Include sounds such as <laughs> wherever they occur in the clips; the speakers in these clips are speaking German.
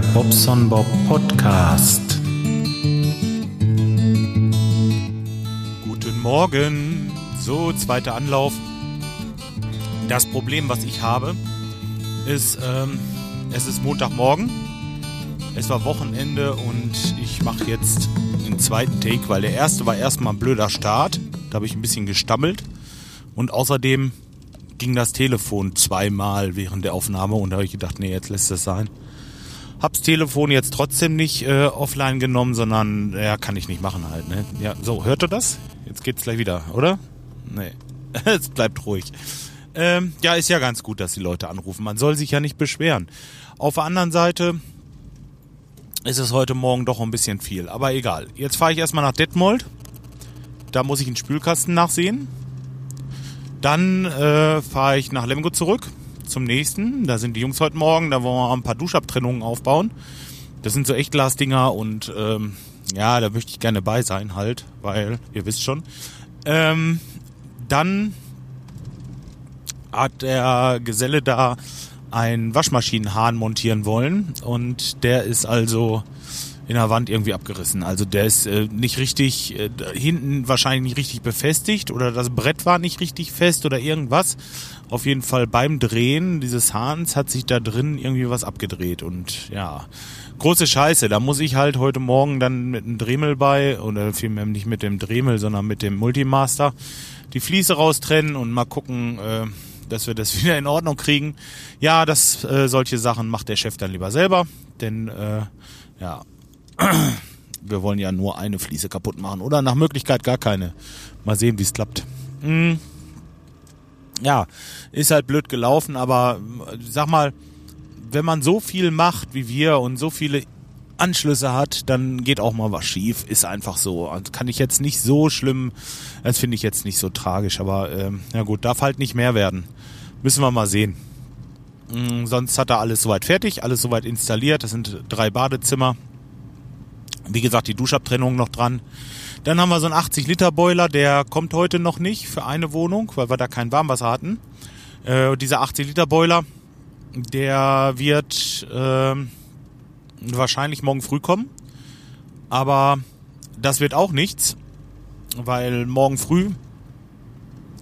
Bobson Bob Podcast. Guten Morgen. So, zweiter Anlauf. Das Problem, was ich habe, ist, ähm, es ist Montagmorgen. Es war Wochenende und ich mache jetzt den zweiten Take, weil der erste war erstmal ein blöder Start. Da habe ich ein bisschen gestammelt. Und außerdem ging das Telefon zweimal während der Aufnahme und da habe ich gedacht, nee, jetzt lässt es sein. Hab's Telefon jetzt trotzdem nicht äh, offline genommen, sondern ja, kann ich nicht machen halt. Ne? Ja, so, hört ihr das? Jetzt geht's gleich wieder, oder? Nee, <laughs> es bleibt ruhig. Ähm, ja, ist ja ganz gut, dass die Leute anrufen. Man soll sich ja nicht beschweren. Auf der anderen Seite ist es heute Morgen doch ein bisschen viel, aber egal. Jetzt fahre ich erstmal nach Detmold. Da muss ich einen Spülkasten nachsehen. Dann äh, fahre ich nach Lemgo zurück zum nächsten. Da sind die Jungs heute Morgen, da wollen wir ein paar Duschabtrennungen aufbauen. Das sind so Echtglasdinger und ähm, ja, da möchte ich gerne bei sein halt, weil ihr wisst schon. Ähm, dann hat der Geselle da einen Waschmaschinenhahn montieren wollen und der ist also in der Wand irgendwie abgerissen. Also der ist äh, nicht richtig, äh, hinten wahrscheinlich nicht richtig befestigt oder das Brett war nicht richtig fest oder irgendwas. Auf jeden Fall beim Drehen dieses Hahns hat sich da drin irgendwie was abgedreht und ja, große Scheiße. Da muss ich halt heute Morgen dann mit dem Dremel bei, oder vielmehr nicht mit dem Dremel, sondern mit dem Multimaster, die Fliese raustrennen und mal gucken, äh, dass wir das <laughs> wieder in Ordnung kriegen. Ja, das äh, solche Sachen macht der Chef dann lieber selber, denn äh, ja, <clears throat> wir wollen ja nur eine Fliese kaputt machen oder nach Möglichkeit gar keine. Mal sehen, wie es klappt. Hm. Ja, ist halt blöd gelaufen, aber sag mal, wenn man so viel macht wie wir und so viele Anschlüsse hat, dann geht auch mal was schief. Ist einfach so. Also kann ich jetzt nicht so schlimm, das finde ich jetzt nicht so tragisch, aber ähm, ja gut, darf halt nicht mehr werden. Müssen wir mal sehen. Mhm, sonst hat er alles soweit fertig, alles soweit installiert. Das sind drei Badezimmer. Wie gesagt, die Duschabtrennung noch dran. Dann haben wir so einen 80-Liter-Boiler, der kommt heute noch nicht für eine Wohnung, weil wir da kein Warmwasser hatten. Äh, dieser 80-Liter-Boiler, der wird äh, wahrscheinlich morgen früh kommen. Aber das wird auch nichts, weil morgen früh,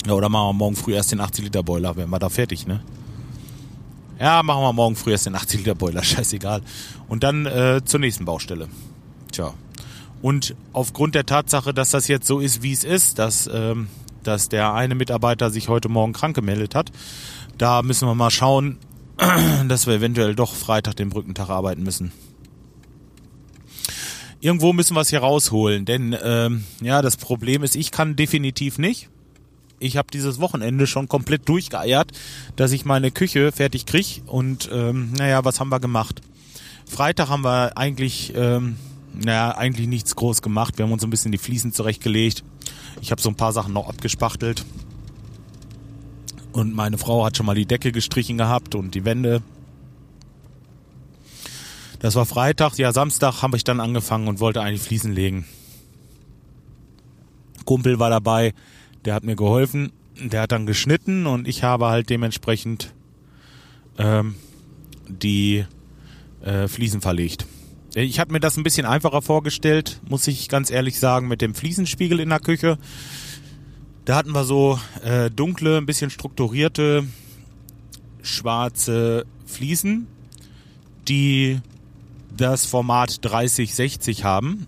ja, oder machen wir morgen früh erst den 80-Liter-Boiler, werden wir da fertig, ne? Ja, machen wir morgen früh erst den 80-Liter-Boiler, <laughs> scheißegal. Und dann äh, zur nächsten Baustelle. Tja. Und aufgrund der Tatsache, dass das jetzt so ist, wie es ist, dass, ähm, dass der eine Mitarbeiter sich heute Morgen krank gemeldet hat, da müssen wir mal schauen, <clears throat> dass wir eventuell doch Freitag den Brückentag arbeiten müssen. Irgendwo müssen wir es hier rausholen, denn ähm, ja, das Problem ist, ich kann definitiv nicht. Ich habe dieses Wochenende schon komplett durchgeeiert, dass ich meine Küche fertig krieg. Und ähm, naja, was haben wir gemacht? Freitag haben wir eigentlich ähm, naja, eigentlich nichts groß gemacht. Wir haben uns ein bisschen die Fliesen zurechtgelegt. Ich habe so ein paar Sachen noch abgespachtelt. Und meine Frau hat schon mal die Decke gestrichen gehabt und die Wände. Das war Freitag. Ja, Samstag habe ich dann angefangen und wollte eigentlich Fliesen legen. Kumpel war dabei, der hat mir geholfen. Der hat dann geschnitten und ich habe halt dementsprechend ähm, die äh, Fliesen verlegt. Ich habe mir das ein bisschen einfacher vorgestellt, muss ich ganz ehrlich sagen, mit dem Fliesenspiegel in der Küche. Da hatten wir so äh, dunkle, ein bisschen strukturierte, schwarze Fliesen, die das Format 3060 haben.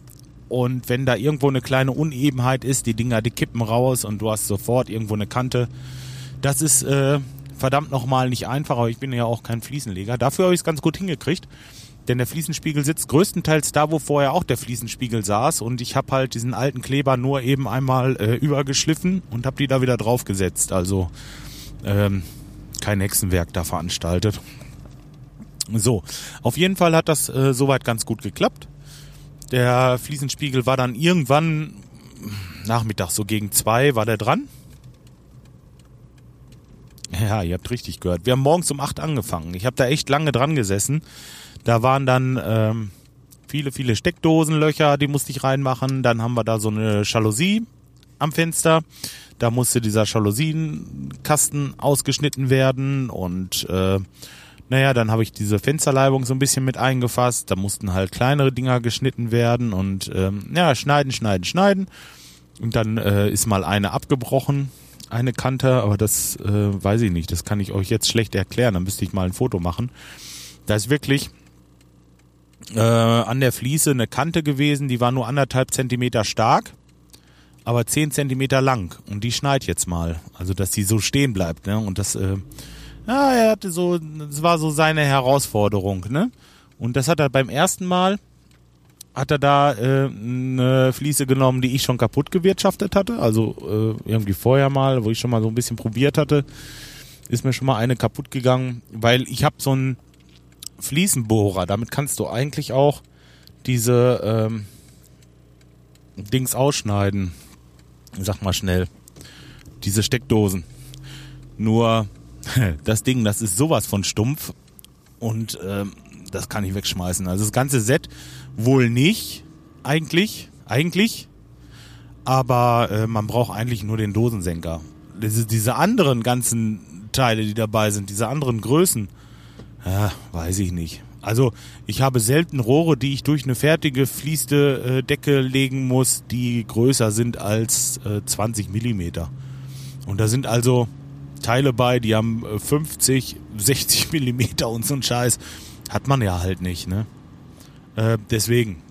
Und wenn da irgendwo eine kleine Unebenheit ist, die Dinger, die kippen raus und du hast sofort irgendwo eine Kante. Das ist äh, verdammt nochmal nicht einfach, aber ich bin ja auch kein Fliesenleger. Dafür habe ich es ganz gut hingekriegt. Denn der Fliesenspiegel sitzt größtenteils da, wo vorher auch der Fliesenspiegel saß. Und ich habe halt diesen alten Kleber nur eben einmal äh, übergeschliffen und habe die da wieder draufgesetzt. Also ähm, kein Hexenwerk da veranstaltet. So, auf jeden Fall hat das äh, soweit ganz gut geklappt. Der Fliesenspiegel war dann irgendwann nachmittags so gegen zwei war der dran. Ja, ihr habt richtig gehört. Wir haben morgens um acht angefangen. Ich habe da echt lange dran gesessen da waren dann ähm, viele, viele Steckdosenlöcher, die musste ich reinmachen. Dann haben wir da so eine Jalousie am Fenster. Da musste dieser Jalousienkasten ausgeschnitten werden und äh, Naja, dann habe ich diese Fensterleibung so ein bisschen mit eingefasst. Da mussten halt kleinere Dinger geschnitten werden und ähm, ja, schneiden, schneiden, schneiden. Und dann äh, ist mal eine abgebrochen, eine Kante, aber das äh, weiß ich nicht. Das kann ich euch jetzt schlecht erklären. Da müsste ich mal ein Foto machen. Da ist wirklich äh, an der Fliese eine Kante gewesen, die war nur anderthalb Zentimeter stark, aber zehn Zentimeter lang. Und die schneit jetzt mal. Also, dass die so stehen bleibt. Ne? Und das, äh, ja, er hatte so, das war so seine Herausforderung. Ne? Und das hat er beim ersten Mal, hat er da äh, eine Fliese genommen, die ich schon kaputt gewirtschaftet hatte. Also äh, irgendwie vorher mal, wo ich schon mal so ein bisschen probiert hatte, ist mir schon mal eine kaputt gegangen, weil ich habe so ein Fliesenbohrer. Damit kannst du eigentlich auch diese ähm, Dings ausschneiden. Sag mal schnell. Diese Steckdosen. Nur <laughs> das Ding, das ist sowas von stumpf und ähm, das kann ich wegschmeißen. Also das ganze Set wohl nicht, eigentlich, eigentlich, aber äh, man braucht eigentlich nur den Dosensenker. Diese, diese anderen ganzen Teile, die dabei sind, diese anderen Größen, ja, weiß ich nicht. Also ich habe selten Rohre, die ich durch eine fertige fließte äh, Decke legen muss, die größer sind als äh, 20 Millimeter. Und da sind also Teile bei, die haben 50, äh, 60 Millimeter und so ein Scheiß. Hat man ja halt nicht, ne? Äh, deswegen.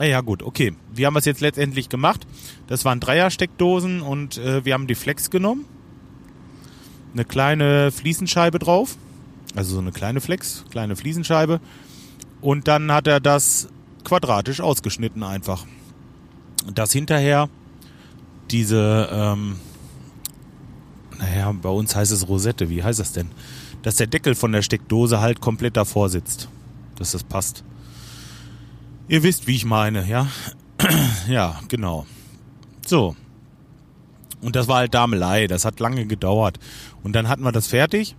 Ja gut, okay. Wie haben wir es jetzt letztendlich gemacht? Das waren Dreiersteckdosen und äh, wir haben die Flex genommen. Eine kleine Fliesenscheibe drauf also so eine kleine Flex, kleine Fliesenscheibe. Und dann hat er das quadratisch ausgeschnitten einfach. Dass hinterher diese, ähm, naja, bei uns heißt es Rosette, wie heißt das denn? Dass der Deckel von der Steckdose halt komplett davor sitzt. Dass das passt. Ihr wisst, wie ich meine, ja? <clears throat> ja, genau. So. Und das war halt Damelei, das hat lange gedauert. Und dann hatten wir das fertig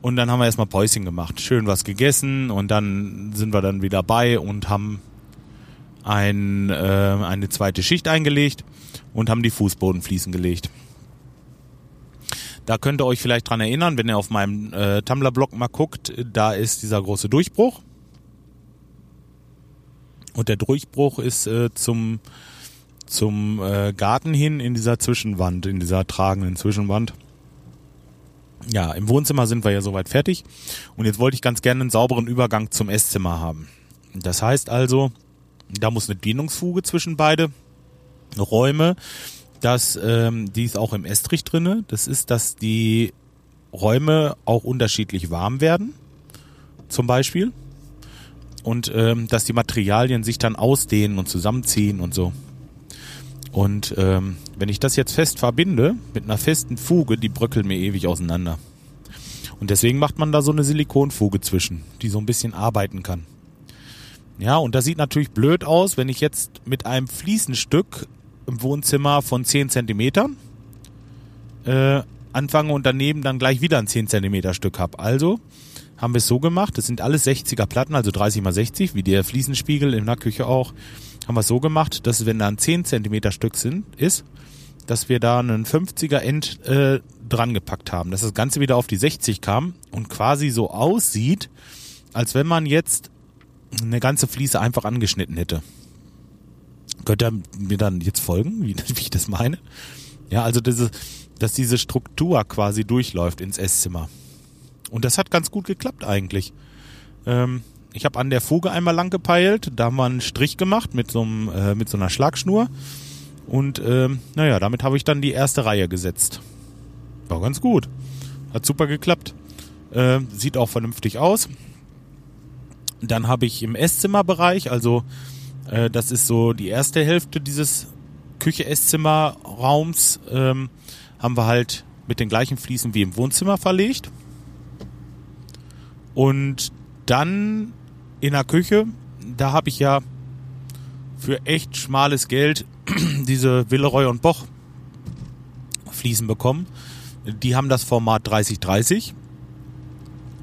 und dann haben wir erstmal Päuschen gemacht, schön was gegessen und dann sind wir dann wieder bei und haben ein, äh, eine zweite Schicht eingelegt und haben die Fußbodenfliesen gelegt. Da könnt ihr euch vielleicht dran erinnern, wenn ihr auf meinem äh, Tumblr-Blog mal guckt, da ist dieser große Durchbruch. Und der Durchbruch ist äh, zum, zum äh, Garten hin in dieser Zwischenwand, in dieser tragenden Zwischenwand ja, im Wohnzimmer sind wir ja soweit fertig. Und jetzt wollte ich ganz gerne einen sauberen Übergang zum Esszimmer haben. Das heißt also, da muss eine Dehnungsfuge zwischen beide Räume. Das, ähm, die ist auch im Estrich drinne. Das ist, dass die Räume auch unterschiedlich warm werden. Zum Beispiel. Und ähm, dass die Materialien sich dann ausdehnen und zusammenziehen und so. Und ähm, wenn ich das jetzt fest verbinde mit einer festen Fuge, die bröckelt mir ewig auseinander. Und deswegen macht man da so eine Silikonfuge zwischen, die so ein bisschen arbeiten kann. Ja, und das sieht natürlich blöd aus, wenn ich jetzt mit einem Fliesenstück im Wohnzimmer von 10 Zentimetern äh, anfange und daneben dann gleich wieder ein 10 Zentimeter Stück habe. Also haben wir es so gemacht, das sind alles 60er Platten, also 30 mal 60, wie der Fliesenspiegel in der Küche auch haben wir so gemacht, dass wenn da ein 10 Zentimeter Stück sind, ist, dass wir da einen 50er End äh, dran gepackt haben, dass das Ganze wieder auf die 60 kam und quasi so aussieht, als wenn man jetzt eine ganze Fliese einfach angeschnitten hätte. Könnt ihr mir dann jetzt folgen, wie, <laughs> wie ich das meine? Ja, also diese, dass diese Struktur quasi durchläuft ins Esszimmer. Und das hat ganz gut geklappt eigentlich. Ähm, ich habe an der Fuge einmal lang gepeilt, da haben wir einen Strich gemacht mit so, einem, äh, mit so einer Schlagschnur. Und ähm, naja, damit habe ich dann die erste Reihe gesetzt. War ganz gut. Hat super geklappt. Äh, sieht auch vernünftig aus. Dann habe ich im Esszimmerbereich, also äh, das ist so die erste Hälfte dieses Küche-Esszimmerraums, ähm, haben wir halt mit den gleichen Fliesen wie im Wohnzimmer verlegt. Und dann in der Küche, da habe ich ja für echt schmales Geld <clears throat> diese Villeroy und Boch Fliesen bekommen. Die haben das Format 3030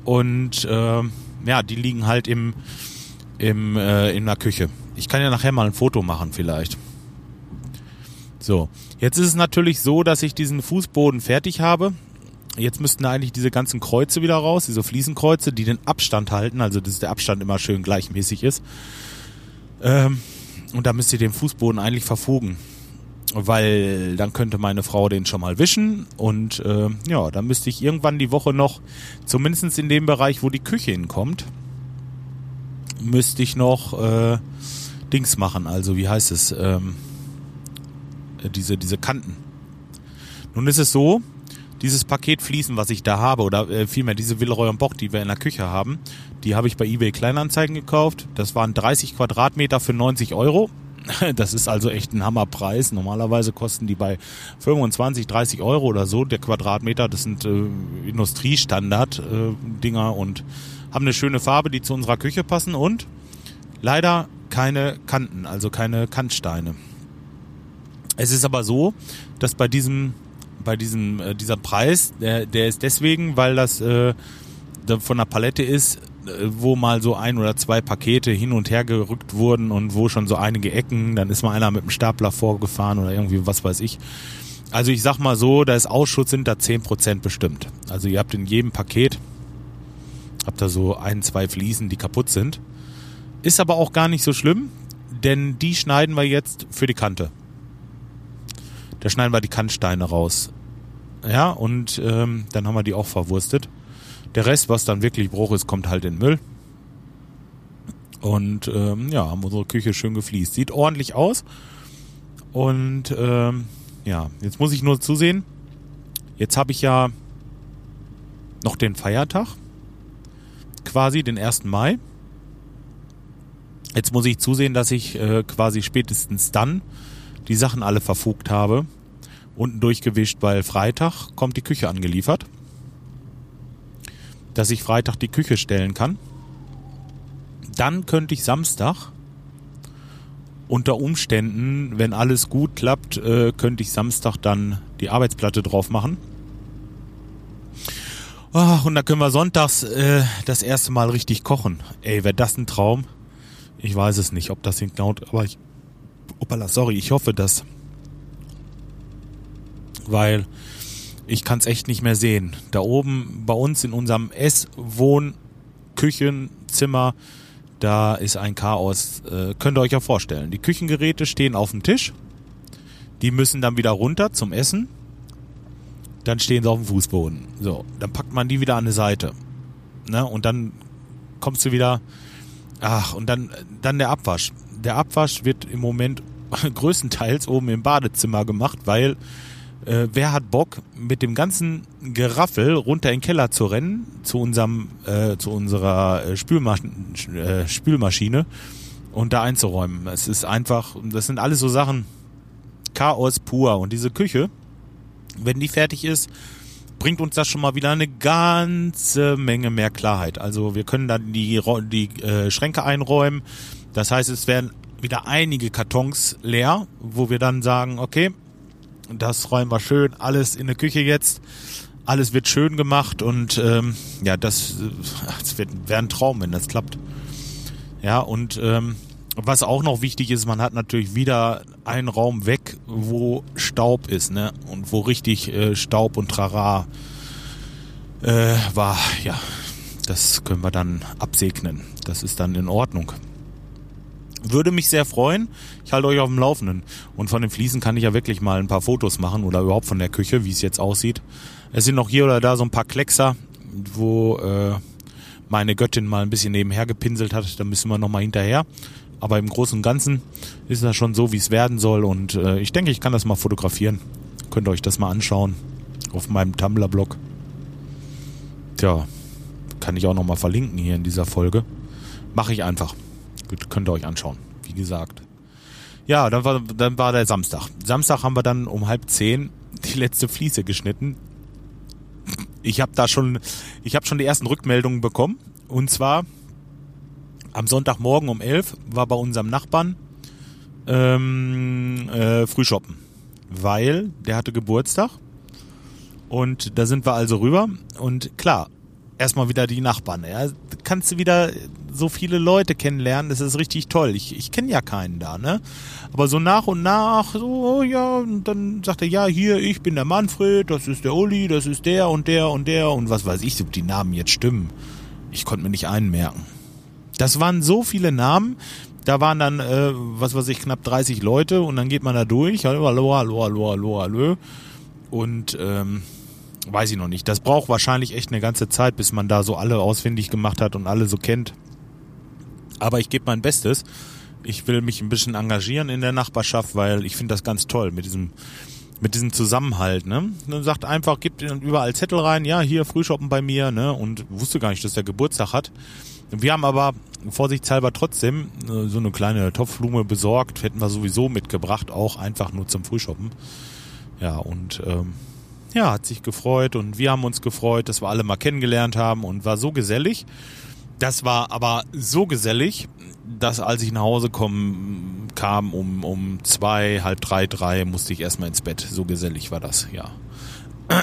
und äh, ja, die liegen halt im, im äh, in der Küche. Ich kann ja nachher mal ein Foto machen vielleicht. So, jetzt ist es natürlich so, dass ich diesen Fußboden fertig habe. Jetzt müssten eigentlich diese ganzen Kreuze wieder raus, diese Fliesenkreuze, die den Abstand halten, also dass der Abstand immer schön gleichmäßig ist. Ähm, und da müsst ihr den Fußboden eigentlich verfugen. Weil dann könnte meine Frau den schon mal wischen und äh, ja, dann müsste ich irgendwann die Woche noch, zumindest in dem Bereich, wo die Küche hinkommt, müsste ich noch äh, Dings machen, also wie heißt es, ähm, äh, diese, diese Kanten. Nun ist es so, dieses Paket Fliesen, was ich da habe, oder äh, vielmehr diese Villeroy und Boch, die wir in der Küche haben, die habe ich bei eBay Kleinanzeigen gekauft. Das waren 30 Quadratmeter für 90 Euro. <laughs> Das ist also echt ein Hammerpreis. Normalerweise kosten die bei 25, 30 Euro oder so der Quadratmeter. Das sind äh, Industriestandard-Dinger äh, und haben eine schöne Farbe, die zu unserer Küche passen und leider keine Kanten, also keine Kantsteine. Es ist aber so, dass bei diesem bei diesem äh, dieser Preis, der, der ist deswegen, weil das äh, von der Palette ist, äh, wo mal so ein oder zwei Pakete hin und her gerückt wurden und wo schon so einige Ecken, dann ist mal einer mit dem Stapler vorgefahren oder irgendwie was weiß ich. Also ich sag mal so, da ist Ausschuss sind da 10% bestimmt. Also ihr habt in jedem Paket, habt da so ein, zwei Fliesen, die kaputt sind. Ist aber auch gar nicht so schlimm, denn die schneiden wir jetzt für die Kante. Da schneiden wir die Kantsteine raus. Ja, und ähm, dann haben wir die auch verwurstet. Der Rest, was dann wirklich Bruch ist, kommt halt in Müll. Und ähm, ja, haben unsere Küche schön gefliest. Sieht ordentlich aus. Und ähm, ja, jetzt muss ich nur zusehen. Jetzt habe ich ja noch den Feiertag. Quasi den 1. Mai. Jetzt muss ich zusehen, dass ich äh, quasi spätestens dann die Sachen alle verfugt habe. Unten durchgewischt, weil Freitag kommt die Küche angeliefert. Dass ich Freitag die Küche stellen kann. Dann könnte ich Samstag unter Umständen, wenn alles gut klappt, äh, könnte ich Samstag dann die Arbeitsplatte drauf machen. Ach, und dann können wir sonntags äh, das erste Mal richtig kochen. Ey, wäre das ein Traum? Ich weiß es nicht, ob das hinklaut, aber ich Opala, sorry, ich hoffe das. Weil ich kann es echt nicht mehr sehen. Da oben bei uns in unserem Ess-, Wohn-, Küchenzimmer, da ist ein Chaos. Äh, könnt ihr euch ja vorstellen. Die Küchengeräte stehen auf dem Tisch. Die müssen dann wieder runter zum Essen. Dann stehen sie auf dem Fußboden. So, dann packt man die wieder an die Seite. Ne? Und dann kommst du wieder. Ach, und dann, dann der Abwasch der Abwasch wird im Moment <laughs> größtenteils oben im Badezimmer gemacht, weil äh, wer hat Bock, mit dem ganzen Geraffel runter in den Keller zu rennen, zu unserem, äh, zu unserer äh, Spülmasch äh, Spülmaschine und da einzuräumen. Es ist einfach, das sind alles so Sachen, Chaos pur. Und diese Küche, wenn die fertig ist, bringt uns das schon mal wieder eine ganze Menge mehr Klarheit. Also wir können dann die, die äh, Schränke einräumen, das heißt, es werden wieder einige Kartons leer, wo wir dann sagen, okay, das räumen wir schön, alles in der Küche jetzt, alles wird schön gemacht und ähm, ja, das, das wird wäre ein Traum, wenn das klappt. Ja, und ähm, was auch noch wichtig ist, man hat natürlich wieder einen Raum weg, wo Staub ist, ne? Und wo richtig äh, Staub und Trara äh, war, ja, das können wir dann absegnen. Das ist dann in Ordnung. Würde mich sehr freuen. Ich halte euch auf dem Laufenden. Und von den Fliesen kann ich ja wirklich mal ein paar Fotos machen oder überhaupt von der Küche, wie es jetzt aussieht. Es sind noch hier oder da so ein paar Kleckser, wo äh, meine Göttin mal ein bisschen nebenher gepinselt hat. Da müssen wir nochmal hinterher. Aber im Großen und Ganzen ist das schon so, wie es werden soll. Und äh, ich denke, ich kann das mal fotografieren. Könnt ihr euch das mal anschauen auf meinem Tumblr-Blog. Tja, kann ich auch nochmal verlinken hier in dieser Folge. Mache ich einfach. Könnt ihr euch anschauen, wie gesagt. Ja, dann war, dann war der Samstag. Samstag haben wir dann um halb zehn die letzte Fliese geschnitten. Ich habe da schon, ich habe schon die ersten Rückmeldungen bekommen. Und zwar am Sonntagmorgen um elf war bei unserem Nachbarn ähm, äh, Frühshoppen, weil der hatte Geburtstag. Und da sind wir also rüber. Und klar, erstmal wieder die Nachbarn. Ja, kannst du wieder so viele Leute kennenlernen, das ist richtig toll. Ich, ich kenne ja keinen da, ne? Aber so nach und nach, so, oh ja, und dann sagt er, ja, hier, ich bin der Manfred, das ist der Uli, das ist der und der und der und was weiß ich, ob die Namen jetzt stimmen. Ich konnte mir nicht einen merken. Das waren so viele Namen, da waren dann, äh, was weiß ich, knapp 30 Leute und dann geht man da durch, hallo, hallo, hallo, hallo, hallo, hallo. Und ähm, weiß ich noch nicht. Das braucht wahrscheinlich echt eine ganze Zeit, bis man da so alle ausfindig gemacht hat und alle so kennt. Aber ich gebe mein Bestes. Ich will mich ein bisschen engagieren in der Nachbarschaft, weil ich finde das ganz toll mit diesem mit diesem Zusammenhalt, ne? Dann sagt einfach, gibt überall Zettel rein, ja, hier Frühshoppen bei mir, ne? Und wusste gar nicht, dass der Geburtstag hat. Wir haben aber vorsichtshalber trotzdem äh, so eine kleine Topfblume besorgt, hätten wir sowieso mitgebracht, auch einfach nur zum Frühshoppen. Ja, und ähm, ja, hat sich gefreut und wir haben uns gefreut, dass wir alle mal kennengelernt haben und war so gesellig. Das war aber so gesellig, dass als ich nach Hause komm, kam um, um zwei, halb drei, drei, musste ich erstmal ins Bett. So gesellig war das, ja. <clears throat>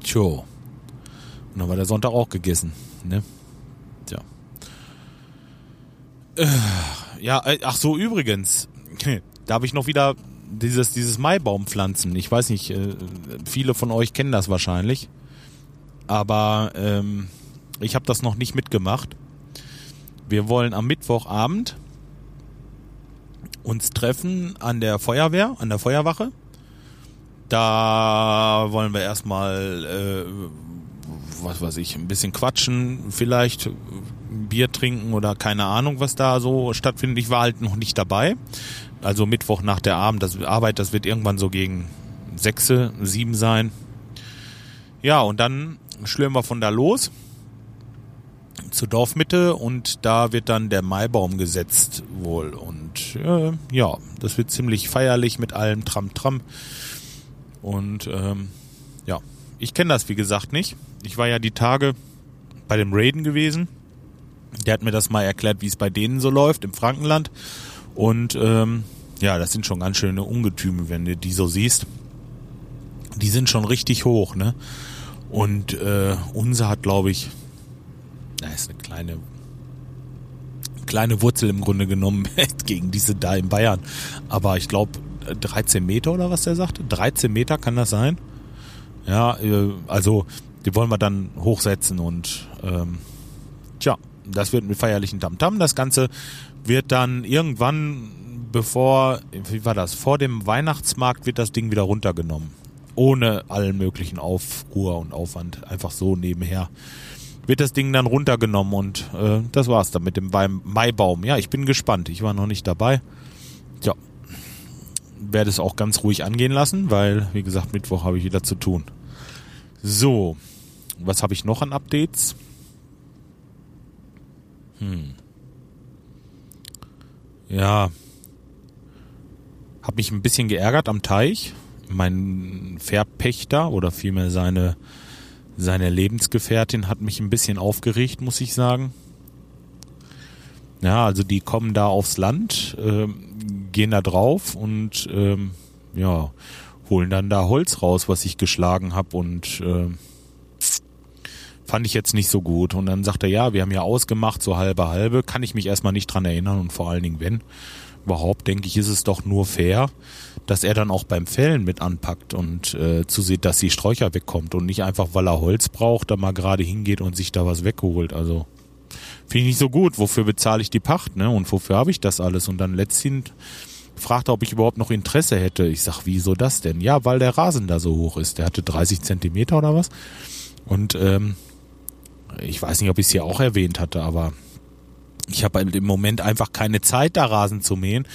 Tjo. Und dann war der Sonntag auch gegessen, ne? Tja. Äh, ja, äh, ach so, übrigens, <laughs> da habe ich noch wieder dieses, dieses Maibaumpflanzen. Ich weiß nicht, äh, viele von euch kennen das wahrscheinlich. Aber ähm, ich habe das noch nicht mitgemacht. Wir wollen am Mittwochabend uns treffen an der Feuerwehr, an der Feuerwache. Da wollen wir erstmal, äh, was weiß ich, ein bisschen quatschen, vielleicht Bier trinken oder keine Ahnung, was da so stattfindet. Ich war halt noch nicht dabei. Also Mittwoch nach der Abend, das Arbeit, das wird irgendwann so gegen sechs, sieben sein. Ja, und dann schlüren wir von da los zur Dorfmitte und da wird dann der Maibaum gesetzt wohl. Und äh, ja, das wird ziemlich feierlich mit allem Tram-Tram. Und ähm, ja, ich kenne das wie gesagt nicht. Ich war ja die Tage bei dem Raiden gewesen. Der hat mir das mal erklärt, wie es bei denen so läuft im Frankenland. Und ähm, ja, das sind schon ganz schöne Ungetüme, wenn du die so siehst. Die sind schon richtig hoch, ne? Und äh, unser hat, glaube ich, na, ist eine kleine kleine Wurzel im Grunde genommen <laughs> gegen diese da in Bayern. Aber ich glaube 13 Meter oder was der sagte. 13 Meter kann das sein. Ja, äh, also die wollen wir dann hochsetzen und ähm, tja, das wird mit feierlichen Tamtam. -Tam. Das Ganze wird dann irgendwann, bevor, wie war das, vor dem Weihnachtsmarkt wird das Ding wieder runtergenommen. Ohne allen möglichen Aufruhr und Aufwand. Einfach so nebenher wird das Ding dann runtergenommen und äh, das war's dann mit dem Maibaum. Ja, ich bin gespannt. Ich war noch nicht dabei. Tja, werde es auch ganz ruhig angehen lassen, weil, wie gesagt, Mittwoch habe ich wieder zu tun. So, was habe ich noch an Updates? Hm. Ja. Hab mich ein bisschen geärgert am Teich. Mein Verpächter oder vielmehr seine, seine Lebensgefährtin hat mich ein bisschen aufgeregt, muss ich sagen. Ja, also die kommen da aufs Land, äh, gehen da drauf und ähm, ja, holen dann da Holz raus, was ich geschlagen habe und äh, fand ich jetzt nicht so gut. Und dann sagt er, ja, wir haben ja ausgemacht, so halbe halbe, kann ich mich erstmal nicht dran erinnern und vor allen Dingen, wenn überhaupt, denke ich, ist es doch nur fair, dass er dann auch beim Fällen mit anpackt und äh, zusieht, dass die Sträucher wegkommt und nicht einfach, weil er Holz braucht, da mal gerade hingeht und sich da was wegholt. Also finde ich nicht so gut. Wofür bezahle ich die Pacht, ne? Und wofür habe ich das alles? Und dann letztendlich fragt er, ob ich überhaupt noch Interesse hätte. Ich sag, wieso das denn? Ja, weil der Rasen da so hoch ist. Der hatte 30 Zentimeter oder was. Und ähm, ich weiß nicht, ob ich es hier auch erwähnt hatte, aber ich habe halt im Moment einfach keine Zeit, da Rasen zu mähen.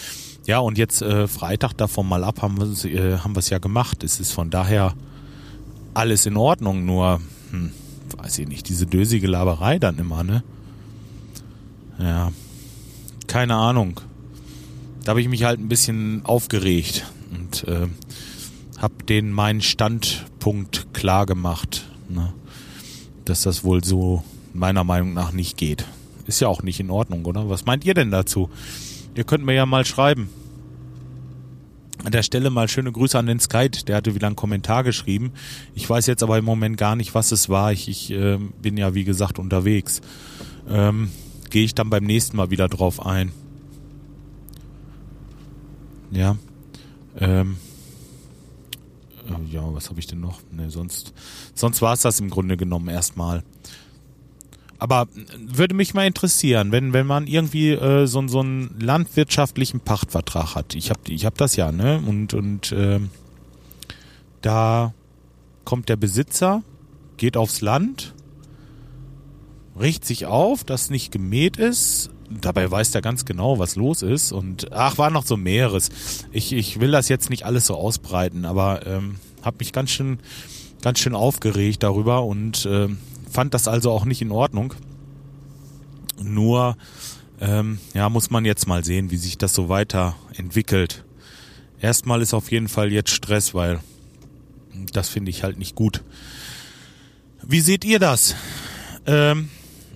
Ja, und jetzt äh, Freitag davon mal ab haben wir äh, es ja gemacht. Es ist von daher alles in Ordnung, nur hm, weiß ich nicht, diese dösige Laberei dann immer, ne? Ja, keine Ahnung. Da habe ich mich halt ein bisschen aufgeregt und äh, habe denen meinen Standpunkt klar gemacht. Ne? Dass das wohl so meiner Meinung nach nicht geht. Ist ja auch nicht in Ordnung, oder? Was meint ihr denn dazu? Ihr könnt mir ja mal schreiben. An der Stelle mal schöne Grüße an den Skype, der hatte wieder einen Kommentar geschrieben. Ich weiß jetzt aber im Moment gar nicht, was es war. Ich, ich äh, bin ja, wie gesagt, unterwegs. Ähm, Gehe ich dann beim nächsten Mal wieder drauf ein. Ja. Ähm, äh, ja, was habe ich denn noch? Ne, sonst, sonst war es das im Grunde genommen erstmal. Aber würde mich mal interessieren, wenn, wenn man irgendwie äh, so, so einen landwirtschaftlichen Pachtvertrag hat. Ich habe ich hab das ja, ne? Und, und äh, da kommt der Besitzer, geht aufs Land, riecht sich auf, dass nicht gemäht ist. Dabei weiß er ganz genau, was los ist. Und ach, war noch so mehreres. Ich, ich will das jetzt nicht alles so ausbreiten, aber ähm, habe mich ganz schön, ganz schön aufgeregt darüber und äh, fand das also auch nicht in Ordnung. Nur, ähm, ja, muss man jetzt mal sehen, wie sich das so weiterentwickelt. Erstmal ist auf jeden Fall jetzt Stress, weil das finde ich halt nicht gut. Wie seht ihr das? Ähm,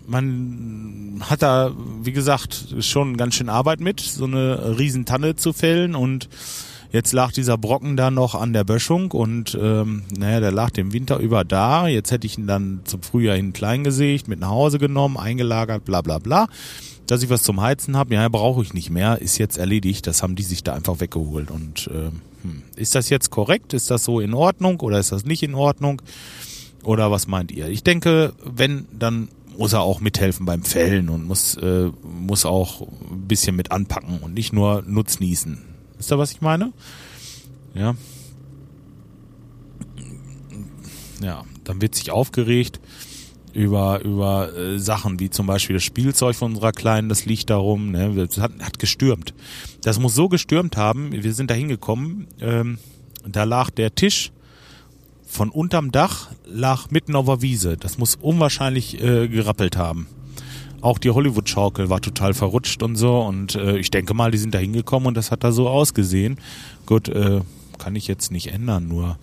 man hat da, wie gesagt, schon ganz schön Arbeit mit, so eine Riesentanne zu fällen und Jetzt lag dieser Brocken da noch an der Böschung und ähm, naja, der lag den Winter über da. Jetzt hätte ich ihn dann zum Frühjahr hin klein gesägt, mit nach Hause genommen, eingelagert, bla bla bla. Dass ich was zum Heizen habe, ja, brauche ich nicht mehr, ist jetzt erledigt. Das haben die sich da einfach weggeholt. Und äh, hm. ist das jetzt korrekt? Ist das so in Ordnung oder ist das nicht in Ordnung? Oder was meint ihr? Ich denke, wenn, dann muss er auch mithelfen beim Fällen und muss, äh, muss auch ein bisschen mit anpacken und nicht nur nutznießen. Wisst ihr, was ich meine? Ja. Ja, dann wird sich aufgeregt über, über äh, Sachen wie zum Beispiel das Spielzeug von unserer Kleinen, das liegt darum, ne, das hat, hat gestürmt. Das muss so gestürmt haben, wir sind da hingekommen, ähm, da lag der Tisch von unterm Dach, lag mitten auf der Wiese. Das muss unwahrscheinlich äh, gerappelt haben. Auch die Hollywood-Schaukel war total verrutscht und so. Und äh, ich denke mal, die sind da hingekommen und das hat da so ausgesehen. Gut, äh, kann ich jetzt nicht ändern, nur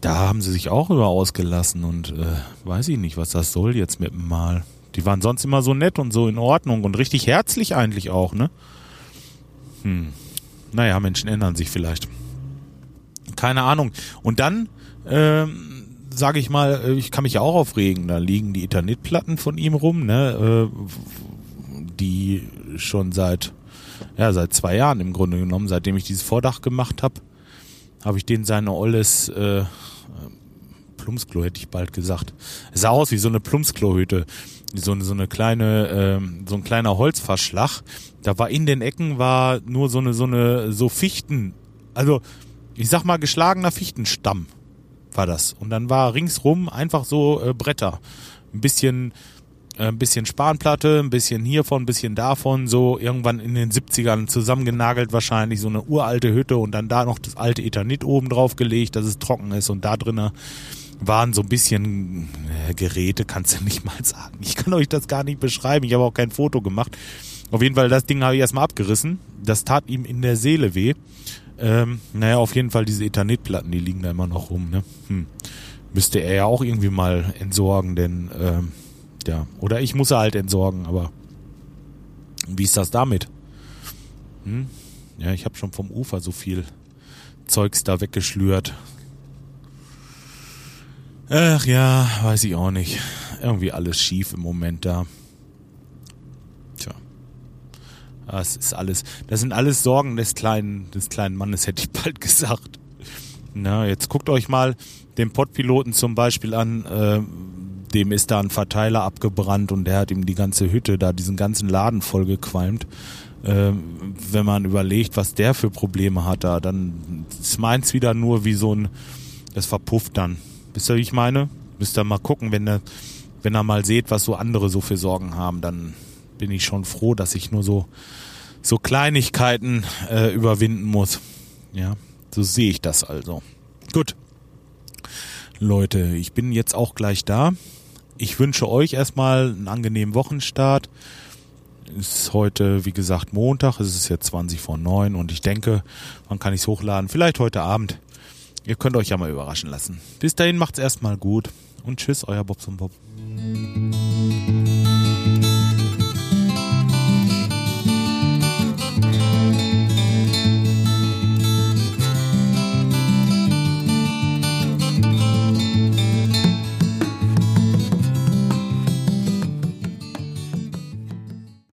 da haben sie sich auch über ausgelassen und äh, weiß ich nicht, was das soll jetzt mit dem Mal. Die waren sonst immer so nett und so in Ordnung und richtig herzlich eigentlich auch, ne? Hm. Naja, Menschen ändern sich vielleicht. Keine Ahnung. Und dann ähm, sage ich mal, äh, ich kann mich ja auch aufregen. Da liegen die Eternitplatten von ihm rum, ne, äh, die schon seit ja seit zwei Jahren im Grunde genommen, seitdem ich dieses Vordach gemacht habe, habe ich den seine olles äh, Plumpsklo hätte ich bald gesagt. Es sah aus wie so eine Plumpsklohütte, so so eine kleine äh, so ein kleiner Holzverschlag. Da war in den Ecken war nur so eine so eine so Fichten, also ich sag mal geschlagener Fichtenstamm war das. Und dann war ringsrum einfach so äh, Bretter. Ein bisschen, äh, ein bisschen Spanplatte, ein bisschen hiervon, ein bisschen davon, so irgendwann in den 70ern zusammengenagelt wahrscheinlich, so eine uralte Hütte und dann da noch das alte Ethanit oben drauf gelegt, dass es trocken ist und da drinnen waren so ein bisschen äh, Geräte, kannst du nicht mal sagen. Ich kann euch das gar nicht beschreiben, ich habe auch kein Foto gemacht. Auf jeden Fall, das Ding habe ich erstmal abgerissen. Das tat ihm in der Seele weh. Ähm, naja, auf jeden Fall diese Ethanitplatten, die liegen da immer noch rum. Ne? Hm. Müsste er ja auch irgendwie mal entsorgen, denn ähm, ja, oder ich muss er halt entsorgen, aber wie ist das damit? Hm? Ja, ich habe schon vom Ufer so viel Zeugs da weggeschlürt. Ach ja, weiß ich auch nicht. Irgendwie alles schief im Moment da. Das ist alles, das sind alles Sorgen des kleinen, des kleinen Mannes, hätte ich bald gesagt. Na, jetzt guckt euch mal den Pottpiloten zum Beispiel an, äh, dem ist da ein Verteiler abgebrannt und der hat ihm die ganze Hütte da, diesen ganzen Laden vollgequalmt. Äh, wenn man überlegt, was der für Probleme hat da, dann ist meins wieder nur wie so ein, das verpufft dann. Wisst ihr, wie ich meine? Müsst ihr mal gucken, wenn er, wenn er mal seht, was so andere so für Sorgen haben, dann bin ich schon froh, dass ich nur so, so Kleinigkeiten äh, überwinden muss. Ja, so sehe ich das also. Gut. Leute, ich bin jetzt auch gleich da. Ich wünsche euch erstmal einen angenehmen Wochenstart. Ist heute, wie gesagt, Montag. Es ist jetzt 20 vor 9 und ich denke, wann kann ich es hochladen? Vielleicht heute Abend. Ihr könnt euch ja mal überraschen lassen. Bis dahin macht's erstmal gut und tschüss, euer Bobson Bob.